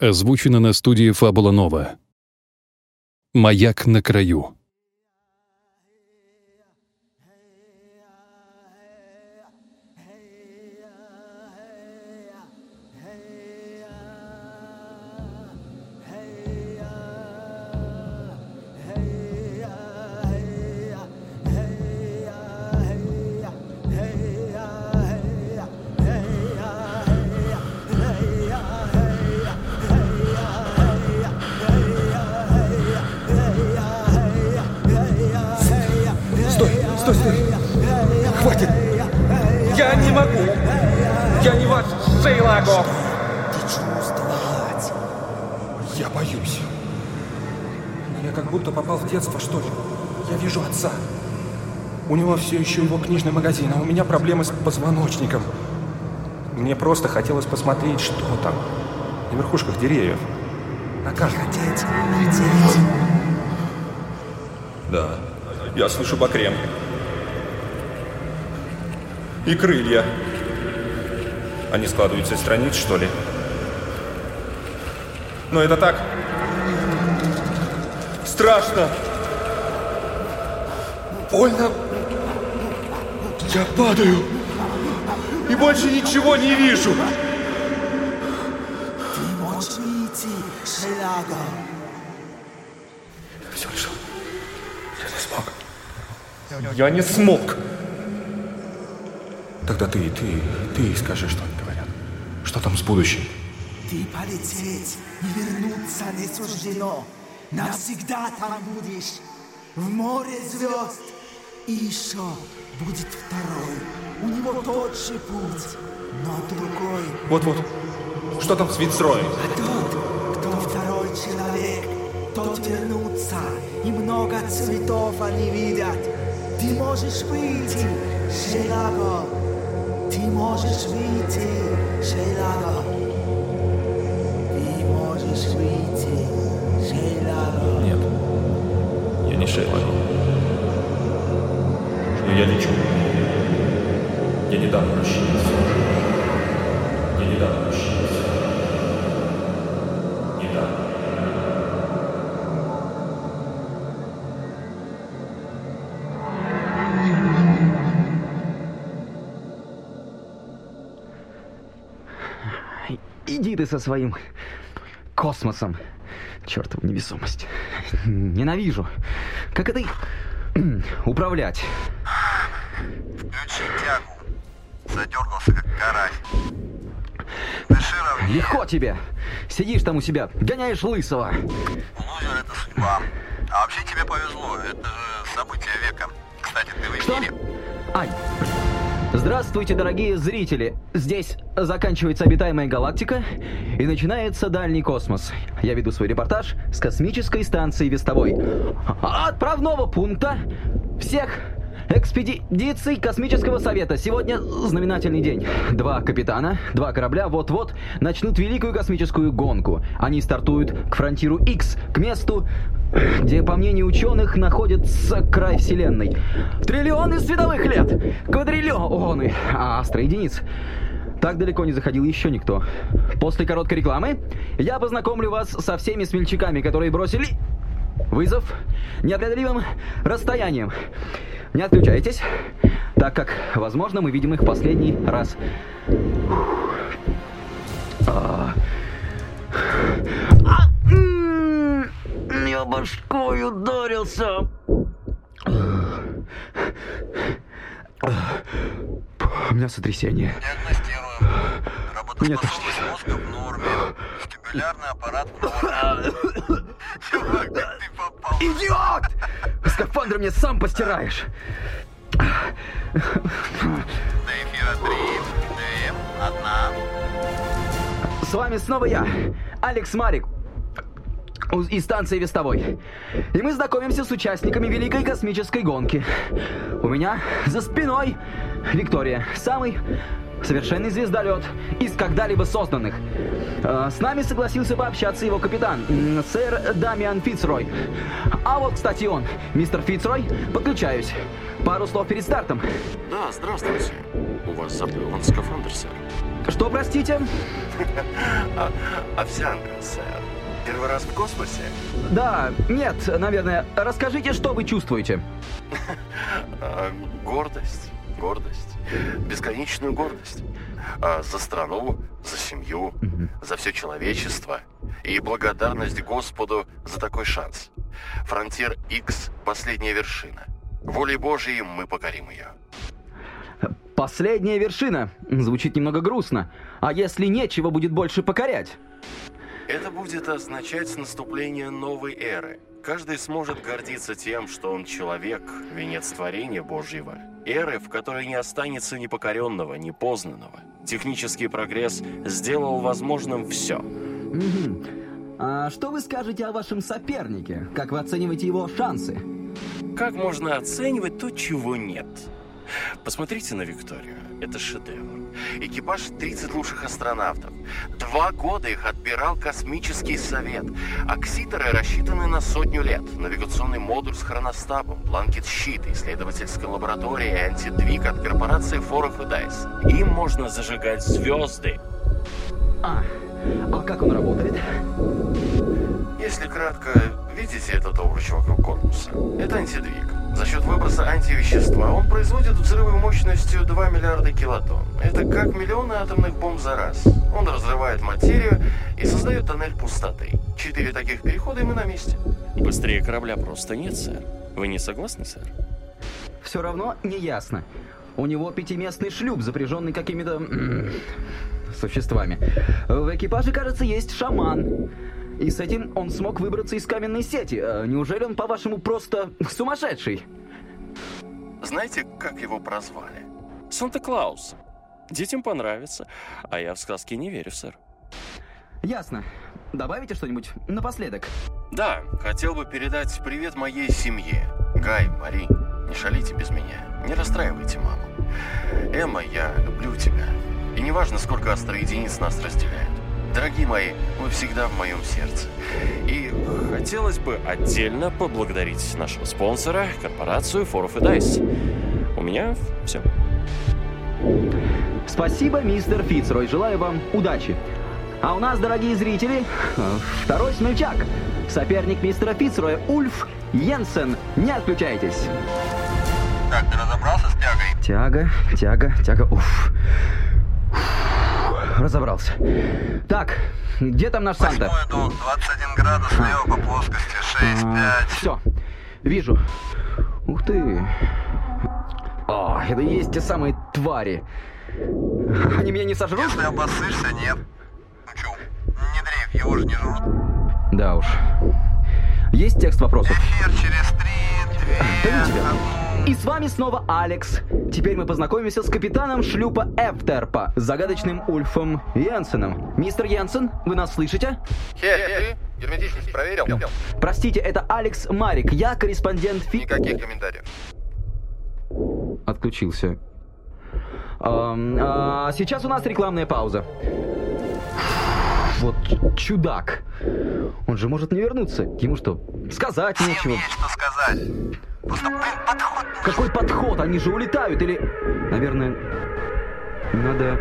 Озвучено на студии Фабула Нова. «Маяк на краю». Ваш Шейлаго! чувствовать. Я боюсь. Я как будто попал в детство, что ли. Я вижу отца. У него все еще его книжный магазин, а у меня проблемы с позвоночником. Мне просто хотелось посмотреть, что там. На верхушках деревьев. На каждом. Хотеть, хотеть. Да, я слышу бакрем. И крылья. Они складываются из страниц, что ли? Но это так. Страшно. Больно. Я падаю. И больше ничего не вижу. Ты можешь выйти, Шеляго. Все решил. Я не смог. Я не смог. Тогда ты, ты, ты скажи, что они говорят. Что там с будущим? Ты полететь и вернуться не суждено. Навсегда там будешь. В море звезд. И еще будет второй. У него тот же путь, но другой. Вот-вот. Что там с Вицроем? А тот, кто второй человек, тот вернутся, и много цветов они видят. Ты можешь выйти, Шелаго. Ты можешь выйти, Шелаго. Ты можешь выйти, Шелаго. Нет. Я не Шейлок. Но я лечу. Я не дам расщиниться. Иди ты со своим космосом. Чертова невесомость. Ненавижу. Как это управлять? Включи тягу. Задергался, как карась. Дыши ровнее. Легко тебе. Сидишь там у себя, гоняешь лысого. Лузер — это судьба. А вообще тебе повезло. Это же событие века. Кстати, ты в Что? эфире. Ай. Здравствуйте, дорогие зрители. Здесь заканчивается обитаемая галактика и начинается дальний космос. Я веду свой репортаж с космической станции Вестовой. Отправного пункта всех экспедиций Космического Совета. Сегодня знаменательный день. Два капитана, два корабля вот-вот начнут великую космическую гонку. Они стартуют к фронтиру X, к месту, где, по мнению ученых, находится край Вселенной. Триллионы световых лет! Квадриллионы! А астроединиц. Так далеко не заходил еще никто. После короткой рекламы я познакомлю вас со всеми смельчаками, которые бросили вызов непреодолимым расстоянием. Не отключайтесь, так как, возможно, мы видим их последний раз. А. А, Я башкой ударился. У меня сотрясение. Диагностируем. Работоспособность мозга в норме. Вестибулярный аппарат в норме. Чувак, ты попал? Идиот! Скафандр мне сам постираешь. До эфира три, две, одна. С вами снова я, Алекс Марик, из станции Вестовой. И мы знакомимся с участниками Великой космической гонки. У меня за спиной Виктория, самый совершенный звездолет из когда-либо созданных. Э, С нами согласился пообщаться его капитан, сэр Дамиан Фицрой. А вот, кстати, он, мистер Фицрой, подключаюсь. Пару слов перед стартом. Да, здравствуйте. У вас заблеван скафандр, сэр. Что, простите? А, овсянка, сэр. Первый раз в космосе? Да, нет, наверное. Расскажите, что вы чувствуете. А, гордость, гордость. Бесконечную гордость. А, за страну, за семью, за все человечество. И благодарность Господу за такой шанс. Фронтир X – последняя вершина. Волей Божией мы покорим ее. Последняя вершина. Звучит немного грустно. А если нечего будет больше покорять? Это будет означать наступление новой эры. Каждый сможет гордиться тем, что он человек, венец творения Божьего. Эры, в которой не останется непокоренного, непознанного. Технический прогресс сделал возможным все. Мгм. А что вы скажете о вашем сопернике? Как вы оцениваете его шансы? Как можно оценивать то, чего нет? Посмотрите на Викторию. Это шедевр. Экипаж 30 лучших астронавтов. Два года их отбирал космический совет. Акситоры рассчитаны на сотню лет. Навигационный модуль с хроностабом, бланкет-щит, исследовательская лаборатория и антидвиг от корпорации Форов и Дайс. Им можно зажигать звезды. А, а как он работает? Если кратко, видите этот обруч вокруг корпуса? Это антидвиг. За счет выброса антивещества он производит взрывы мощностью 2 миллиарда килотонн. Это как миллионы атомных бомб за раз. Он разрывает материю и создает тоннель пустоты. Четыре таких перехода и мы на месте. Быстрее корабля просто нет, сэр. Вы не согласны, сэр? Все равно не ясно. У него пятиместный шлюп, запряженный какими-то существами. В экипаже, кажется, есть шаман. И с этим он смог выбраться из каменной сети. Э, Неужели он, по-вашему, просто сумасшедший? Знаете, как его прозвали? Санта-Клаус. Детям понравится, а я в сказки не верю, сэр. Ясно. Добавите что-нибудь напоследок? Да, хотел бы передать привет моей семье. Гай, Мари, не шалите без меня. Не расстраивайте маму. Эмма, я люблю тебя. И неважно, сколько астроединиц нас разделяет. Дорогие мои, вы всегда в моем сердце. И хотелось бы отдельно поблагодарить нашего спонсора, корпорацию Форов и Дайс. У меня все. Спасибо, мистер Фицрой. Желаю вам удачи. А у нас, дорогие зрители, второй смельчак. Соперник мистера Фицроя Ульф Йенсен. Не отключайтесь. Так, ты разобрался с тягой? Тяга, тяга, тяга. Уф. Разобрался. Так, где там наш Санта? Восьмой дух, 21 градус слева по плоскости, 6-5. Все, вижу. Ух ты. О, это и есть те самые твари. Они меня не сожрут? Если обоссышься, нет. Ну чё, не дрейф, его же не жрут. Да уж. Есть текст вопросов? Эфир через 3, 2, Да ну тебя. И с вами снова Алекс. Теперь мы познакомимся с капитаном шлюпа Эфтерпа, загадочным Ульфом Йенсеном. Мистер Йенсен, вы нас слышите? Хей, ты герметичность проверил? Простите, это Алекс Марик. Я корреспондент Фи... Никаких комментариев. Отключился. Ам, а, сейчас у нас рекламная пауза. Вот чудак. Он же может не вернуться. Ему что, сказать Всем нечего? есть что сказать. Просто, блин, подход нужен. Какой подход? Они же улетают или... Наверное, надо...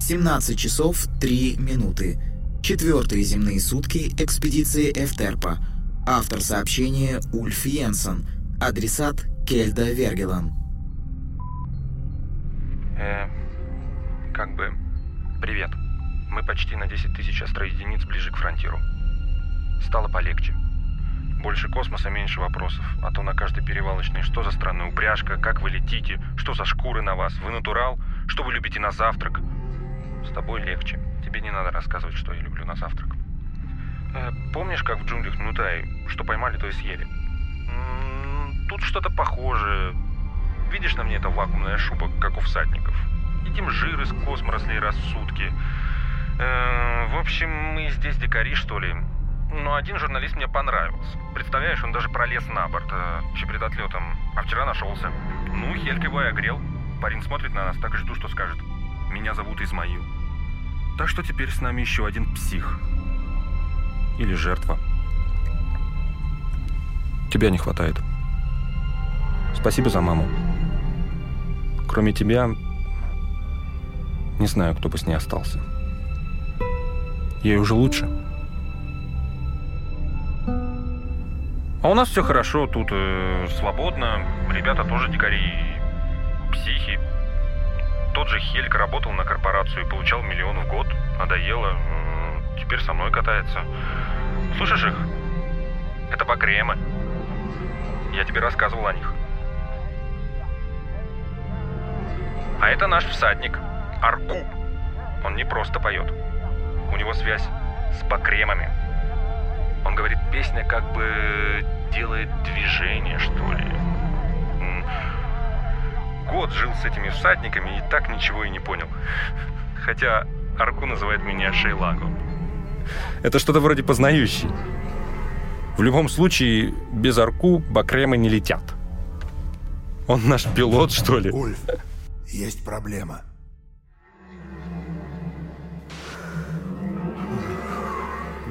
Семнадцать часов три минуты. Четвертые земные сутки экспедиции Эфтерпа. Автор сообщения Ульф Йенсен. Адресат Кельда Вергелан. Э, как бы... Привет. Мы почти на 10 тысяч астроединиц ближе к фронтиру. Стало полегче. Больше космоса, меньше вопросов. А то на каждой перевалочной что за странная упряжка, как вы летите, что за шкуры на вас, вы натурал, что вы любите на завтрак. С тобой легче. Тебе не надо рассказывать, что я люблю на завтрак. Э, помнишь, как в джунглях Нутай, что поймали, то и съели? Тут что-то похожее. Видишь на мне эта вакуумная шуба, как у всадников? Едим жир из косморослей раз в сутки. Э, в общем, мы здесь дикари, что ли. Но один журналист мне понравился. Представляешь, он даже пролез на борт, э, еще перед отлетом. А вчера нашелся. Ну, Хельк его и огрел. Парень смотрит на нас, так и жду, что скажет. Меня зовут Измаил. Так что теперь с нами еще один псих. Или жертва. Тебя не хватает. Спасибо за маму. Кроме тебя, не знаю, кто бы с ней остался. Ей уже лучше. А у нас все хорошо, тут э, свободно. Ребята тоже дикари, психи. Тот же Хельк работал на корпорацию и получал миллион в год. Надоело. Теперь со мной катается. Слышишь их? Это Бакремы. Я тебе рассказывал о них. А это наш всадник, Арку. Он не просто поет. У него связь с Бакремами. Он говорит, песня как бы делает движение, что ли. Год жил с этими всадниками и так ничего и не понял. Хотя Арку называет меня Шейлагу. Это что-то вроде познающий. В любом случае, без Арку Бакремы не летят. Он наш пилот, что ли? Ульф, есть проблема.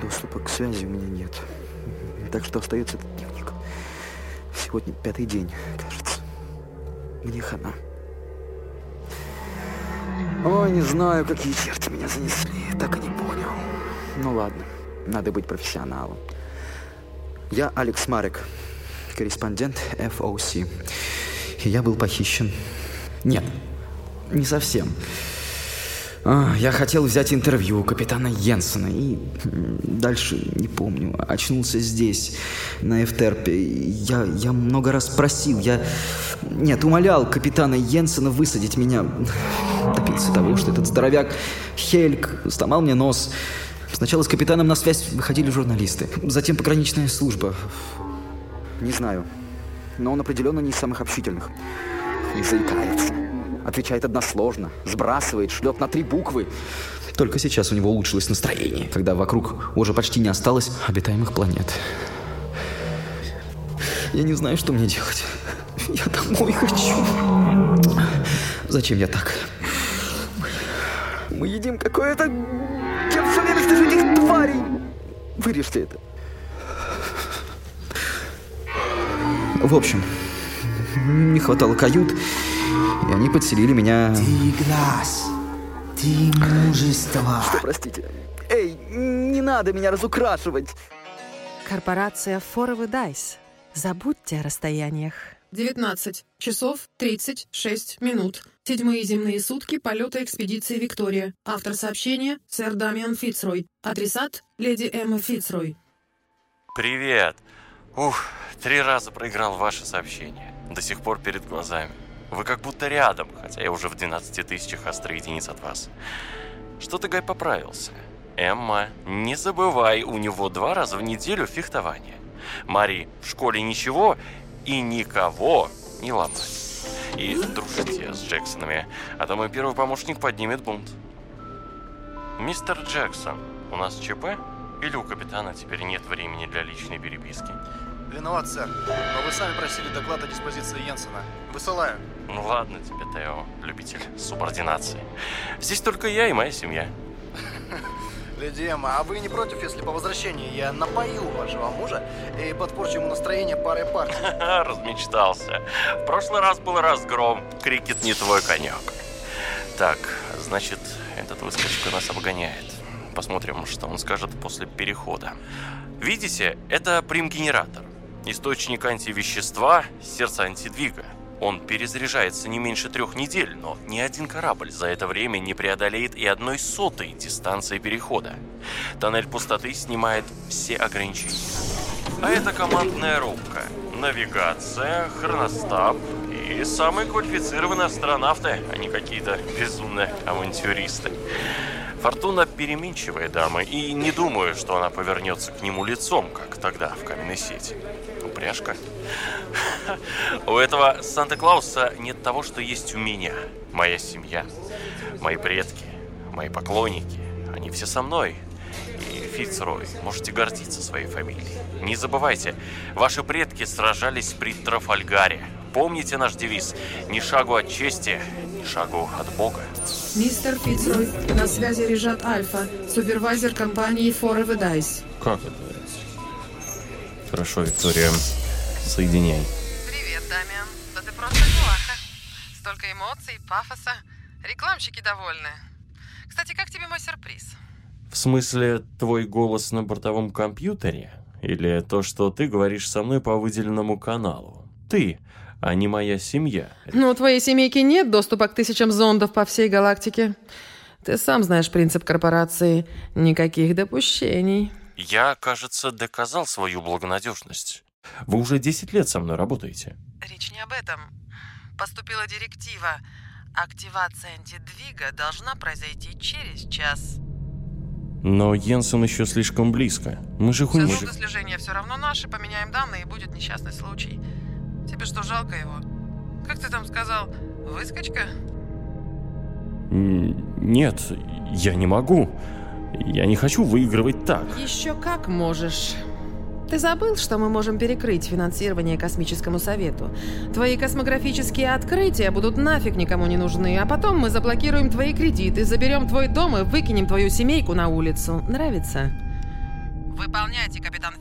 Доступа к связи у меня нет. Так что остается этот дневник. Сегодня пятый день, кажется. Мне хана. Ой, не знаю, какие черти меня занесли. Так и не понял. Ну ладно, надо быть профессионалом. Я Алекс Марек, корреспондент FOC. И я был похищен. Нет, не совсем. А, я хотел взять интервью у капитана Йенсена и дальше не помню. Очнулся здесь, на Эфтерпе. Я, я много раз просил, я... Нет, умолял капитана Йенсена высадить меня. Добился того, что этот здоровяк Хельк сломал мне нос. Сначала с капитаном на связь выходили журналисты, затем пограничная служба. Не знаю, но он определенно не из самых общительных. Он заикается. Отвечает односложно, сбрасывает, шлет на три буквы. Только сейчас у него улучшилось настроение, когда вокруг уже почти не осталось обитаемых планет. Я не знаю, что мне делать. Я домой хочу. Зачем я так? Мы едим какое-то... Время слышу этих тварей. Вырежьте это. В общем, не хватало кают, и они подселили меня... Ты глаз, ты мужество. Что, простите? Эй, не надо меня разукрашивать. Корпорация Форовый Дайс. Забудьте о расстояниях. 19 часов 36 минут. Седьмые земные сутки полета экспедиции «Виктория». Автор сообщения — сэр Дамиан Фицрой. Адресат — леди Эмма Фицрой. Привет. Ух, три раза проиграл ваше сообщение. До сих пор перед глазами. Вы как будто рядом, хотя я уже в 12 тысячах астроединиц от вас. Что-то Гай поправился. Эмма, не забывай, у него два раза в неделю фехтование. Мари, в школе ничего и никого не ломать. И дружите с Джексонами, а то мой первый помощник поднимет бунт. Мистер Джексон, у нас ЧП? Или у капитана теперь нет времени для личной переписки? Виноват, сэр. Но вы сами просили доклад о диспозиции Йенсена. Высылаю. Ну ладно тебе, Тео, любитель субординации. Здесь только я и моя семья. Леди Эмма, а вы не против, если по возвращении я напою вашего мужа и подпорчу ему настроение парой партий? Размечтался. В прошлый раз был разгром. Крикет не твой конек. Так, значит, этот выскочка нас обгоняет. Посмотрим, что он скажет после перехода. Видите, это прим-генератор. Источник антивещества, сердце антидвига. Он перезаряжается не меньше трех недель, но ни один корабль за это время не преодолеет и одной сотой дистанции перехода. Тоннель пустоты снимает все ограничения. А это командная рубка, навигация, хроностаб и самые квалифицированные астронавты, а не какие-то безумные авантюристы. Фортуна переменчивая дама, и не думаю, что она повернется к нему лицом, как тогда в каменной сети. Упряжка. У этого Санта-Клауса нет того, что есть у меня. Моя семья, мои предки, мои поклонники. Они все со мной. И Фицрой, можете гордиться своей фамилией. Не забывайте, ваши предки сражались при Трафальгаре. Помните наш девиз «Ни шагу от чести, ни шагу от Бога». Мистер Фицрой, на связи Режат Альфа, супервайзер компании Forever Dice. Как это? Хорошо, Виктория. Соединяй. Привет, Дамиан. Да ты просто милаха. Столько эмоций, пафоса. Рекламщики довольны. Кстати, как тебе мой сюрприз? В смысле, твой голос на бортовом компьютере? Или то, что ты говоришь со мной по выделенному каналу? Ты, а не моя семья. Ну, у твоей семейки нет доступа к тысячам зондов по всей галактике. Ты сам знаешь принцип корпорации. Никаких допущений. Я, кажется, доказал свою благонадежность. Вы уже 10 лет со мной работаете. Речь не об этом. Поступила директива. Активация антидвига должна произойти через час. Но Йенсен еще слишком близко. Мы же Все хуй... зонды слежения все равно наши. Поменяем данные, и будет несчастный случай. Тебе что, жалко его? Как ты там сказал? Выскочка? Нет, я не могу. Я не хочу выигрывать так. Еще как можешь. Ты забыл, что мы можем перекрыть финансирование Космическому Совету? Твои космографические открытия будут нафиг никому не нужны, а потом мы заблокируем твои кредиты, заберем твой дом и выкинем твою семейку на улицу. Нравится? Выполняйте, капитан.